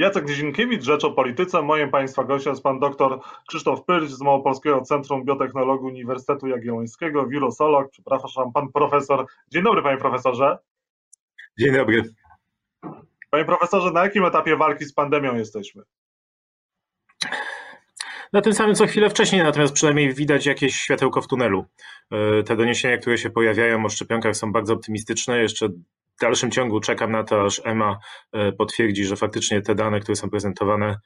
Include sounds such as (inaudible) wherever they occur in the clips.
Jacek Dzienkiewicz, Rzecz o Polityce. Moim Państwa gościem jest Pan dr Krzysztof Pyrć z Małopolskiego Centrum Biotechnologii Uniwersytetu Jagiellońskiego, wirusolog, przepraszam, Pan Profesor. Dzień dobry Panie Profesorze. Dzień dobry. Panie Profesorze, na jakim etapie walki z pandemią jesteśmy? Na tym samym co chwilę wcześniej, natomiast przynajmniej widać jakieś światełko w tunelu. E, te doniesienia, które się pojawiają o szczepionkach są bardzo optymistyczne. Jeszcze w dalszym ciągu czekam na to, aż EMA e, potwierdzi, że faktycznie te dane, które są prezentowane,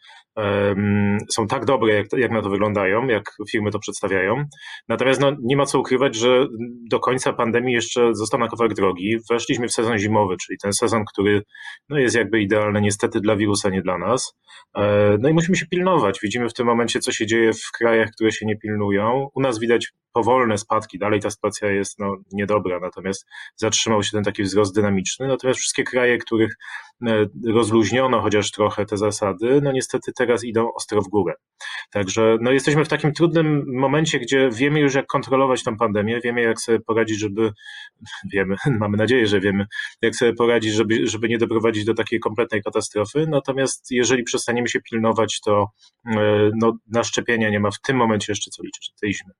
są tak dobre, jak, jak na to wyglądają, jak firmy to przedstawiają. Natomiast no, nie ma co ukrywać, że do końca pandemii jeszcze został na kawałek drogi. Weszliśmy w sezon zimowy, czyli ten sezon, który no, jest jakby idealny niestety dla wirusa, nie dla nas. E, no i musimy się pilnować. Widzimy w tym momencie, co się dzieje w krajach, które się nie pilnują. U nas widać powolne spadki, dalej ta sytuacja jest no, niedobra, natomiast zatrzymał się ten taki wzrost dynamiczny. Natomiast wszystkie kraje, których e, rozluźniono chociaż trochę te zasady, no niestety teraz idą ostro w górę. Także no, jesteśmy w takim trudnym momencie, gdzie wiemy już, jak kontrolować tę pandemię, wiemy, jak sobie poradzić, żeby, wiemy, (laughs) mamy nadzieję, że wiemy, jak sobie poradzić, żeby, żeby nie doprowadzić do takiej kompletnej katastrofy. Natomiast jeżeli przestaniemy się pilnować, to e, no, na szczepienia nie ma w tym momencie jeszcze co liczyć, zimy.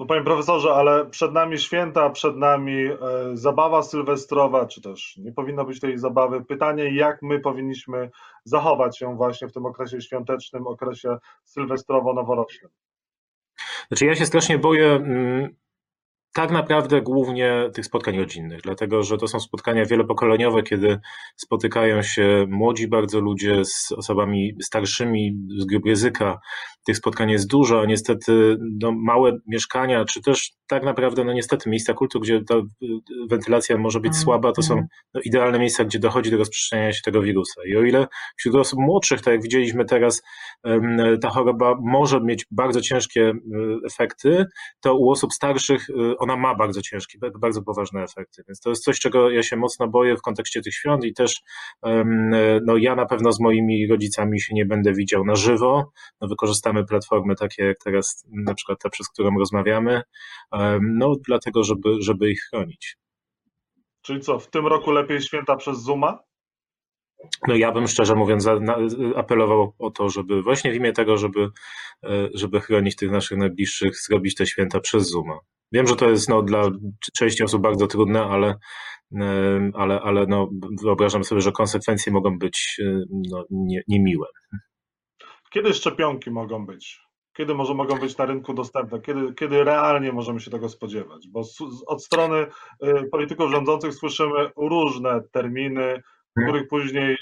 No panie profesorze, ale przed nami święta, przed nami e, zabawa sylwestrowa, czy też nie powinno być tej zabawy. Pytanie, jak my powinniśmy zachować się właśnie w tym okresie świątecznym, okresie sylwestrowo-noworocznym? Znaczy ja się strasznie boję mm, tak naprawdę głównie tych spotkań rodzinnych, dlatego że to są spotkania wielopokoleniowe, kiedy spotykają się młodzi bardzo ludzie z osobami starszymi z grup ryzyka. Tych spotkań jest dużo, a niestety no, małe mieszkania, czy też tak naprawdę, no niestety miejsca kultu, gdzie ta wentylacja może być mm, słaba, to są mm. no, idealne miejsca, gdzie dochodzi do rozprzestrzeniania się tego wirusa. I o ile wśród osób młodszych, tak jak widzieliśmy teraz, ta choroba może mieć bardzo ciężkie e, efekty, to u osób starszych ona ma bardzo ciężkie, bardzo poważne efekty. Więc to jest coś, czego ja się mocno boję w kontekście tych świąt i też no ja na pewno z moimi rodzicami się nie będę widział na żywo. No wykorzystamy platformy takie jak teraz na przykład ta, przez którą rozmawiamy, no dlatego, żeby, żeby ich chronić. Czyli co, w tym roku lepiej święta przez Zooma? No ja bym szczerze mówiąc apelował o to, żeby właśnie w imię tego, żeby, e, żeby chronić tych naszych najbliższych, zrobić te święta przez Zooma. Wiem, że to jest no, dla części osób bardzo trudne, ale, ale, ale no, wyobrażam sobie, że konsekwencje mogą być e, no, nie, niemiłe. Kiedy szczepionki mogą być? Kiedy może mogą być na rynku dostępne? Kiedy, kiedy realnie możemy się tego spodziewać? Bo od strony y, polityków rządzących słyszymy różne terminy, których później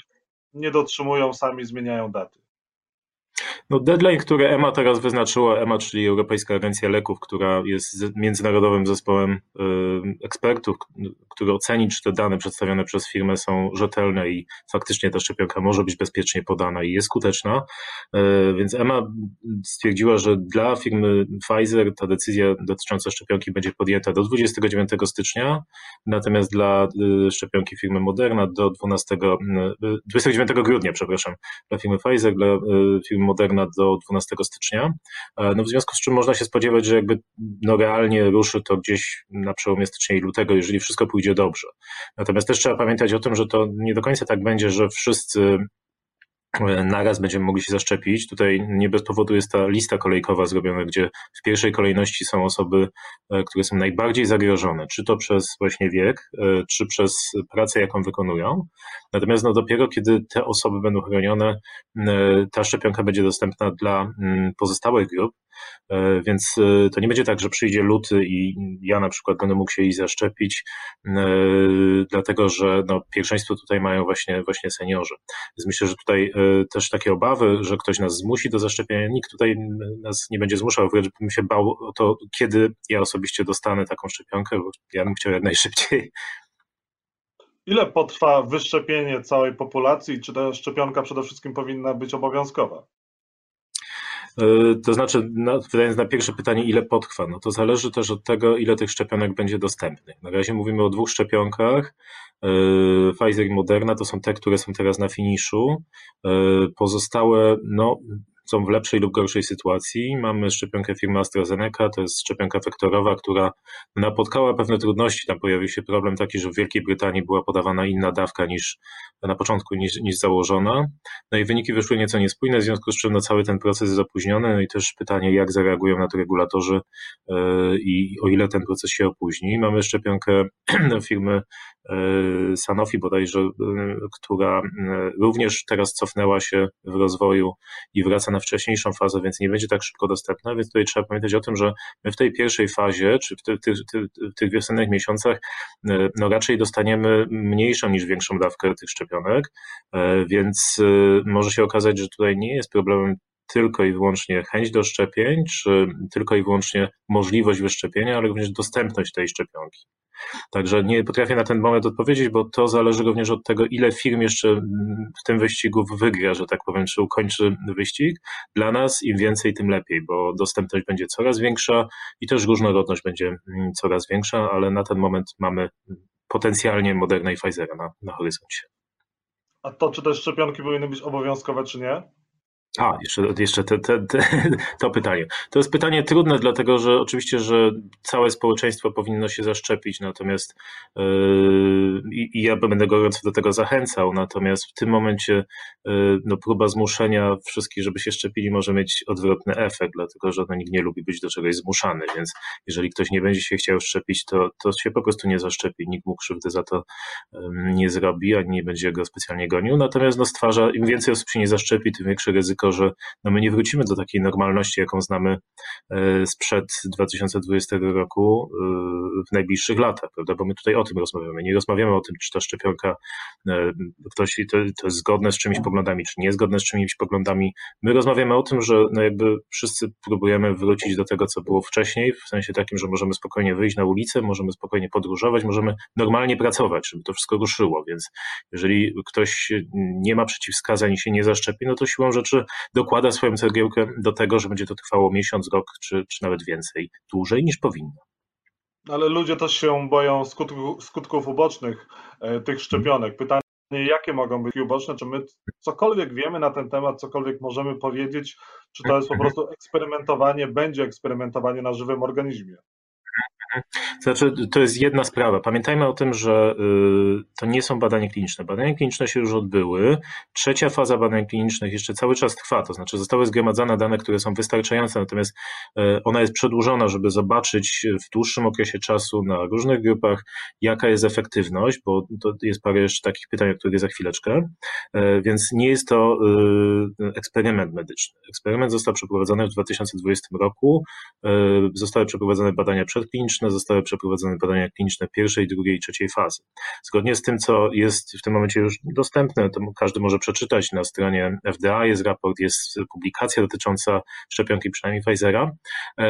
nie dotrzymują, sami zmieniają daty. No deadline, który EMA teraz wyznaczyła, EMA, czyli Europejska Agencja Leków, która jest międzynarodowym zespołem y, ekspertów, który oceni, czy te dane przedstawione przez firmę są rzetelne i faktycznie ta szczepionka może być bezpiecznie podana i jest skuteczna. Y, więc EMA stwierdziła, że dla firmy Pfizer ta decyzja dotycząca szczepionki będzie podjęta do 29 stycznia, natomiast dla y, szczepionki firmy Moderna do 12, 29 grudnia, przepraszam, dla firmy Pfizer, dla firmy Moderna do 12 stycznia. E, no w związku z czym można się spodziewać, że jakby no realnie ruszy to gdzieś na przełomie stycznia i lutego, jeżeli wszystko pójdzie dobrze. Natomiast też trzeba pamiętać o tym, że to nie do końca tak będzie, że wszyscy naraz będziemy mogli się zaszczepić. Tutaj nie bez powodu jest ta lista kolejkowa zrobiona, gdzie w pierwszej kolejności są osoby, e, które są najbardziej zagrożone, czy to przez właśnie wiek, e, czy przez pracę, jaką wykonują. Natomiast no dopiero kiedy te osoby będą chronione, ta szczepionka będzie dostępna dla pozostałych grup. E, więc e, to nie będzie tak, że przyjdzie luty i ja na przykład będę mógł się i zaszczepić, e, dlatego że no, pierwszeństwo tutaj mają właśnie, właśnie seniorzy. Więc myślę, że tutaj też takie obawy, że ktoś nas zmusi do zaszczepienia, nikt tutaj nas nie będzie zmuszał, wręcz bym się bał o to, kiedy ja osobiście dostanę taką szczepionkę, bo ja bym chciał jak najszybciej. Ile potrwa wyszczepienie całej populacji? Czy ta szczepionka przede wszystkim powinna być obowiązkowa? E, to znaczy, no, wydając na pierwsze pytanie, ile potrwa, no to zależy też od tego, ile tych szczepionek będzie dostępnych. Na razie mówimy o dwóch szczepionkach. E, Pfizer i Moderna to są te, które są teraz na finiszu. E, pozostałe, no, są w lepszej lub gorszej sytuacji. Mamy szczepionkę firmy AstraZeneca, to jest szczepionka wektorowa, która napotkała pewne trudności. Tam pojawił się problem taki, że w Wielkiej Brytanii była podawana inna dawka niż na początku niż, niż założona. No i wyniki wyszły nieco niespójne, w związku z czym no, cały ten proces jest opóźniony. No i też pytanie, jak zareagują na to regulatorzy i o ile ten proces się opóźni. Mamy szczepionkę (clears throat) firmy Sanofi bodajże, która również teraz cofnęła się w rozwoju i wraca na wcześniejszą fazę, więc nie będzie tak szybko dostępna, więc tutaj trzeba pamiętać o tym, że my w tej pierwszej fazie, czy w tych, wiosennych miesiącach, e, no raczej dostaniemy mniejszą niż większą dawkę tych szczepionek, e, więc e, może się okazać, że tutaj nie jest problemem tylko i wyłącznie chęć do szczepień, czy tylko i wyłącznie możliwość wyszczepienia, ale również dostępność tej szczepionki. Także nie potrafię na ten moment odpowiedzieć, bo to zależy również od tego, ile firm jeszcze w tym wyścigu wygra, że tak powiem, czy ukończy wyścig. Dla nas im więcej, tym lepiej, bo dostępność będzie coraz większa i też różnorodność będzie mm, coraz większa, ale na ten moment mamy potencjalnie Moderna i Pfizera na, na horyzoncie. A to, czy te szczepionki powinny być obowiązkowe, czy nie? A, jeszcze, jeszcze te, te, te, (laughs) to pytanie. To jest pytanie trudne, dlatego że oczywiście, że całe społeczeństwo powinno się zaszczepić, natomiast yy, i ja będę gorąco do tego zachęcał, natomiast w tym momencie yy, no, próba zmuszenia wszystkich, żeby się szczepili, może mieć odwrotny efekt, dlatego że no, nikt nie lubi być do czegoś zmuszany, więc jeżeli ktoś nie będzie się chciał szczepić, to, to się po prostu nie zaszczepi, nikt mu krzywdy za to yy, nie zrobi, ani nie będzie go specjalnie gonił, natomiast no, stwarza, im więcej osób się nie zaszczepi, tym większe ryzyko że no my nie wrócimy do takiej normalności, jaką znamy e, sprzed 2020 roku e, w najbliższych latach, prawda? Bo my tutaj o tym rozmawiamy. Nie rozmawiamy o tym, czy ta szczepionka e, ktoś to, to jest zgodne z czyimiś poglądami, czy niezgodne z czyimiś poglądami. My rozmawiamy o tym, że no jakby wszyscy próbujemy wrócić do tego, co było wcześniej, w sensie takim, że możemy spokojnie wyjść na ulicę, możemy spokojnie podróżować, możemy normalnie pracować, żeby to wszystko ruszyło, więc jeżeli ktoś nie ma przeciwwskazań i się nie zaszczepi, no to siłą rzeczy dokłada swoją cegiełkę do tego, że będzie to trwało miesiąc, rok czy, czy nawet więcej, dłużej niż powinno. Ale ludzie też się boją skutków, skutków ubocznych e, tych szczepionek. Pytanie, jakie mogą być uboczne? Czy my cokolwiek wiemy na ten temat, cokolwiek możemy powiedzieć? Czy to jest po (laughs) prostu eksperymentowanie, będzie eksperymentowanie na żywym organizmie? Znaczy, to jest jedna sprawa. Pamiętajmy o tym, że y, to nie są badania kliniczne. Badania kliniczne się już odbyły. Trzecia faza badań klinicznych jeszcze cały czas trwa, to znaczy zostały zgromadzone dane, które są wystarczające, natomiast y, ona jest przedłużona, żeby zobaczyć w dłuższym okresie czasu na różnych grupach, jaka jest efektywność, bo to jest parę jeszcze takich pytań, o których za chwileczkę. Y, więc nie jest to eksperyment medyczny. Eksperyment został przeprowadzony w 2020 roku. Zostały przeprowadzone badania przedkliniczne, kliniczne, zostały przeprowadzone badania kliniczne pierwszej, drugiej i trzeciej fazy. Zgodnie z tym, co jest w tym momencie już dostępne, to każdy może przeczytać na stronie FDA, jest raport, jest publikacja dotycząca szczepionki, przynajmniej Pfizera. E,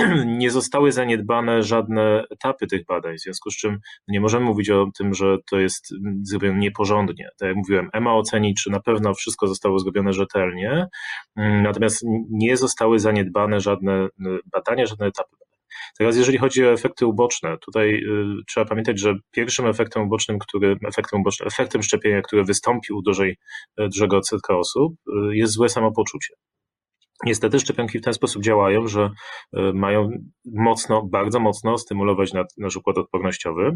(clears throat) nie zostały zaniedbane żadne etapy tych badań, w związku z czym nie możemy mówić o tym, że to jest zrobione nieporządnie. Tak jak mówiłem, EMA oceni, czy na pewno wszystko zostało zrobione rzetelnie, mm, natomiast nie zostały zaniedbane żadne badania, żadne etapy Teraz jeżeli chodzi o efekty uboczne, tutaj y, trzeba pamiętać, że pierwszym efektem ubocznym, który, efektem ubocznym, efektem szczepienia, który wystąpił u dużej, y, dużego odsetka osób, y, jest złe samopoczucie. Niestety szczepionki w ten sposób działają, że mają mocno, bardzo mocno stymulować nasz układ odpornościowy,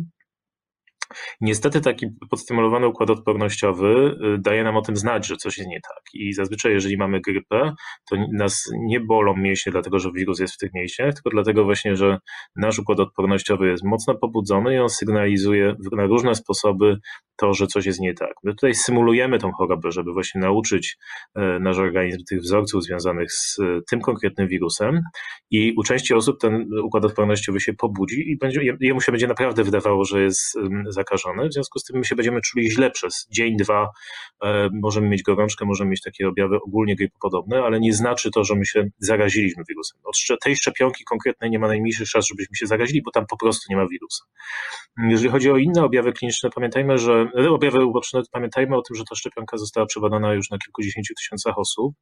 Niestety taki podstymulowany układ odpornościowy y, daje nam o tym znać, że coś jest nie tak. I zazwyczaj, jeżeli mamy grypę, to nas nie bolą mięśnie, dlatego że wirus jest w tych mięśniach, tylko dlatego właśnie, że nasz układ odpornościowy jest mocno pobudzony i on sygnalizuje na różne sposoby to, że coś jest nie tak. My tutaj symulujemy tą chorobę, żeby właśnie nauczyć e, nasz organizm tych wzorców związanych z e, tym konkretnym wirusem i u części osób ten układ odpornościowy się pobudzi i będzie, jemu się będzie naprawdę wydawało, że jest zakażony, w związku z tym my się będziemy czuli źle przez dzień, dwa, e, możemy mieć gorączkę, możemy mieć takie objawy ogólnie grypopodobne, ale nie znaczy to, że my się zaraziliśmy wirusem. Od tej szczepionki konkretnej nie ma najmniejszych szans, żebyśmy się zarazili, bo tam po prostu nie ma wirusa. Jeżeli chodzi o inne objawy kliniczne, pamiętajmy, że objawy uboczne, pamiętajmy o tym, że ta szczepionka została przebadana już na kilkudziesięciu tysiącach osób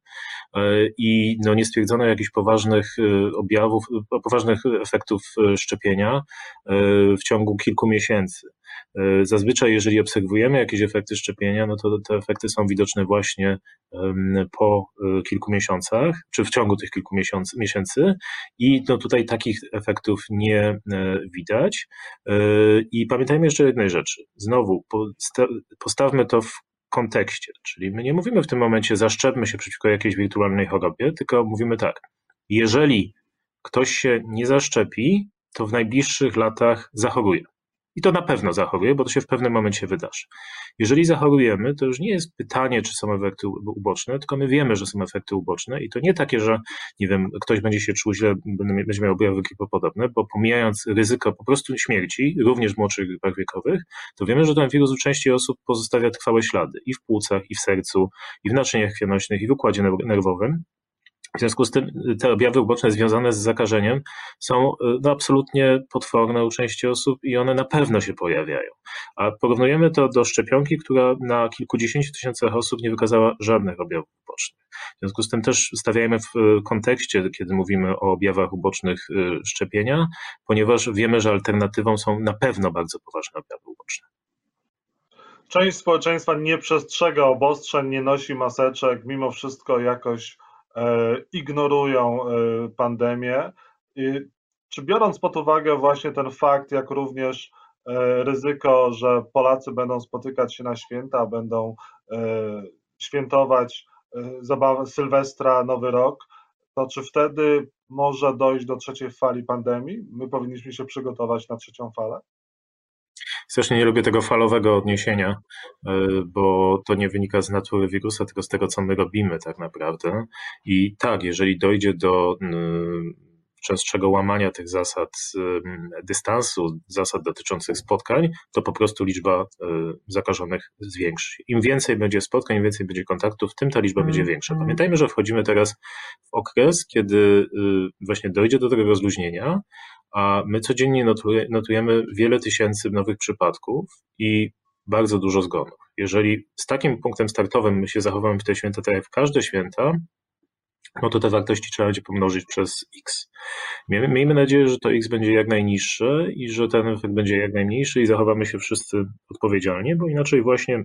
e, i no nie stwierdzono jakichś poważnych e, objawów, poważnych efektów szczepienia w ciągu kilku miesięcy. E, zazwyczaj, jeżeli obserwujemy jakieś efekty szczepienia, no to te efekty są widoczne właśnie po e, kilku miesiącach, czy w ciągu tych kilku miesięcy, i no tutaj takich efektów nie e, widać. I pamiętajmy jeszcze jednej rzeczy. Znowu, postawmy to w kontekście. Czyli my nie mówimy w tym momencie zaszczepmy się przeciwko jakiejś wirtualnej chorobie, tylko mówimy tak, jeżeli ktoś się nie zaszczepi, to w najbliższych latach zachoruje. I to na pewno zachoruje, bo to się w pewnym momencie wydarzy. Jeżeli zachorujemy, to już nie jest pytanie, czy są efekty uboczne, tylko my wiemy, że są efekty uboczne i to nie takie, że nie wiem, ktoś będzie się czuł źle, będzie miał objawy gripopodobne, bo pomijając ryzyko po prostu śmierci, również w młodszych grupach wiekowych, to wiemy, że ten wirus u części osób pozostawia trwałe ślady i w płucach, i w sercu, i w naczyniach krwionośnych, i w układzie nerwowym. W związku z tym te objawy uboczne związane z zakażeniem są e, no, absolutnie potworne u części osób i one na pewno się pojawiają. A porównujemy to do szczepionki, która na kilkudziesięciu tysiącach osób nie wykazała żadnych objawów ubocznych. W związku z tym też stawiajmy w e, kontekście, kiedy mówimy o objawach ubocznych szczepienia, ponieważ wiemy, że alternatywą są na pewno bardzo poważne objawy uboczne. Część społeczeństwa nie przestrzega obostrzeń, nie nosi maseczek, mimo wszystko jakoś ignorują e, pandemię. Czy biorąc pod uwagę właśnie ten fakt, jak również e, ryzyko, że Polacy będą spotykać się na święta, będą świętować zabawę Sylwestra, Nowy Rok, to czy wtedy może dojść do trzeciej fali pandemii? My powinniśmy się przygotować na trzecią falę? Strasznie nie lubię tego falowego odniesienia, e, bo to nie wynika z natury wirusa, tylko z tego, co my robimy tak naprawdę. I tak, jeżeli dojdzie do częstszego łamania tych zasad dystansu, zasad dotyczących spotkań, to po prostu liczba e, zakażonych zwiększy. Im więcej będzie spotkań, im więcej będzie kontaktów, tym ta liczba mm. będzie większa. Mhm. Pamiętajmy, że wchodzimy teraz w okres, kiedy y, właśnie dojdzie do tego rozluźnienia, a my codziennie notujemy wiele tysięcy nowych przypadków i bardzo dużo zgonów. Jeżeli z takim punktem startowym my się zachowamy w te święta, tak jak w każde święta, no to te wartości trzeba będzie pomnożyć przez x. Miejmy, miejmy nadzieję, że to x będzie jak najniższe i że ten efekt będzie jak najmniejszy i zachowamy się wszyscy odpowiedzialnie, bo inaczej właśnie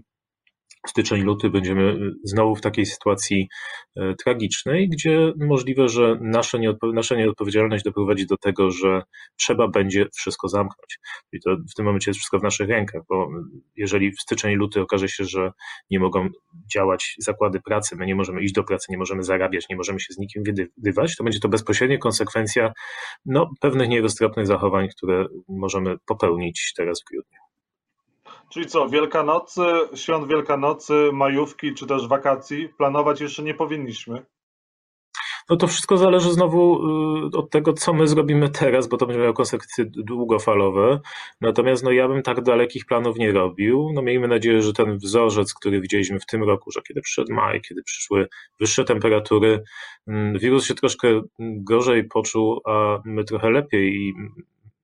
styczeń, luty będziemy y, znowu w takiej sytuacji y, tragicznej, gdzie możliwe, że nasza, nieodpo nasza nieodpowiedzialność doprowadzi do tego, że trzeba będzie wszystko zamknąć. I to w tym momencie jest wszystko w naszych rękach, bo jeżeli w styczeń, luty okaże się, że nie mogą działać zakłady pracy, my nie możemy iść do pracy, nie możemy zarabiać, nie możemy się z nikim widywać, to będzie to bezpośrednia konsekwencja no, pewnych nieroztropnych zachowań, które możemy popełnić teraz w grudniu. Czyli co, Wielkanocy, świąt Wielkanocy, majówki czy też wakacji planować jeszcze nie powinniśmy? No to wszystko zależy znowu y, od tego, co my zrobimy teraz, bo to będzie miało konsekwencje długofalowe. Natomiast no, ja bym tak dalekich planów nie robił. No, miejmy nadzieję, że ten wzorzec, który widzieliśmy w tym roku, że kiedy przyszedł maj, kiedy przyszły wyższe temperatury, mm, wirus się troszkę gorzej poczuł, a my trochę lepiej i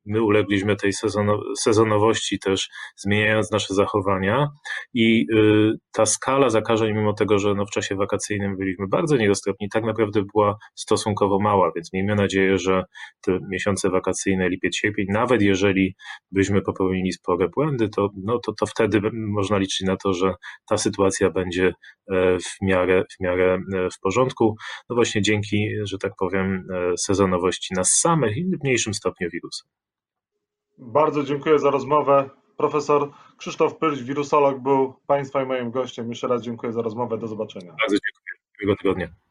my ulegliśmy tej sezonowości też, zmieniając nasze zachowania i y, ta skala zakażeń, mimo tego, że no w czasie wakacyjnym byliśmy bardzo nieroztropni, tak naprawdę była stosunkowo mała, więc miejmy nadzieję, że te miesiące wakacyjne, lipiec, sierpień, nawet jeżeli byśmy popełnili spore błędy, to, no, to, to wtedy można liczyć na to, że ta sytuacja będzie e, w miarę, w miarę e, w porządku. No właśnie dzięki, że tak powiem, e, sezonowości nas samych i w mniejszym stopniu wirusa. Bardzo dziękuję za rozmowę. Profesor Krzysztof Pyrś, wirusolog, był Państwa i moim gościem. Jeszcze raz dziękuję za rozmowę. Do zobaczenia. Bardzo dziękuję. Miłego tygodnia.